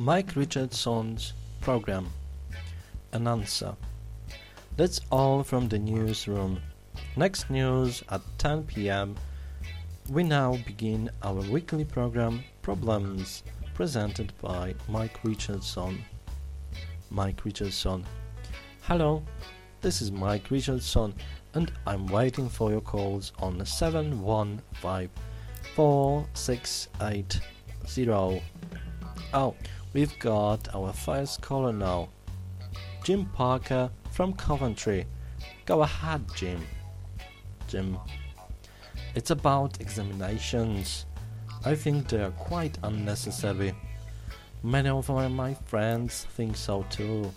Mike Richardson's program. An answer. That's all from the newsroom. Next news at 10 pm. We now begin our weekly program Problems, presented by Mike Richardson. Mike Richardson. Hello, this is Mike Richardson, and I'm waiting for your calls on 715 4680. Oh, we've got our first caller now. Jim Parker from Coventry. Go ahead, Jim. Jim. It's about examinations. I think they are quite unnecessary. Many of my friends think so too.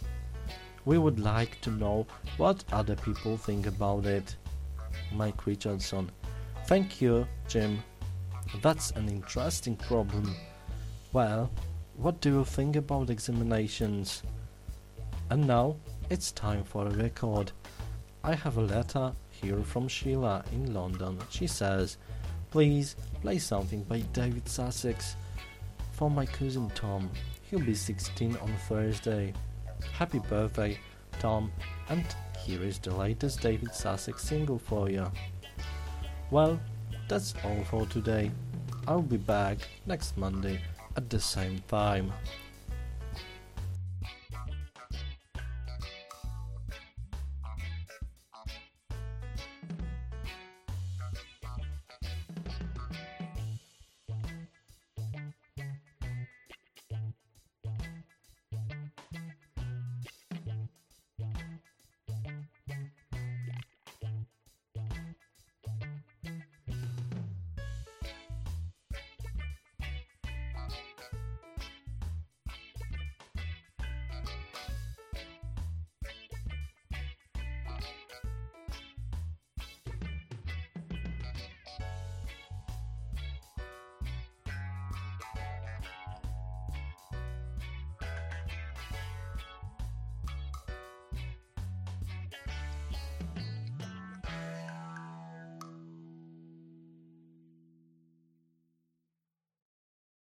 We would like to know what other people think about it. Mike Richardson. Thank you, Jim. That's an interesting problem. Well, what do you think about examinations? And now it's time for a record. I have a letter here from Sheila in London. She says, Please play something by David Sussex for my cousin Tom. He'll be 16 on Thursday. Happy birthday, Tom, and here is the latest David Sussex single for you. Well, that's all for today. I'll be back next Monday at the same time.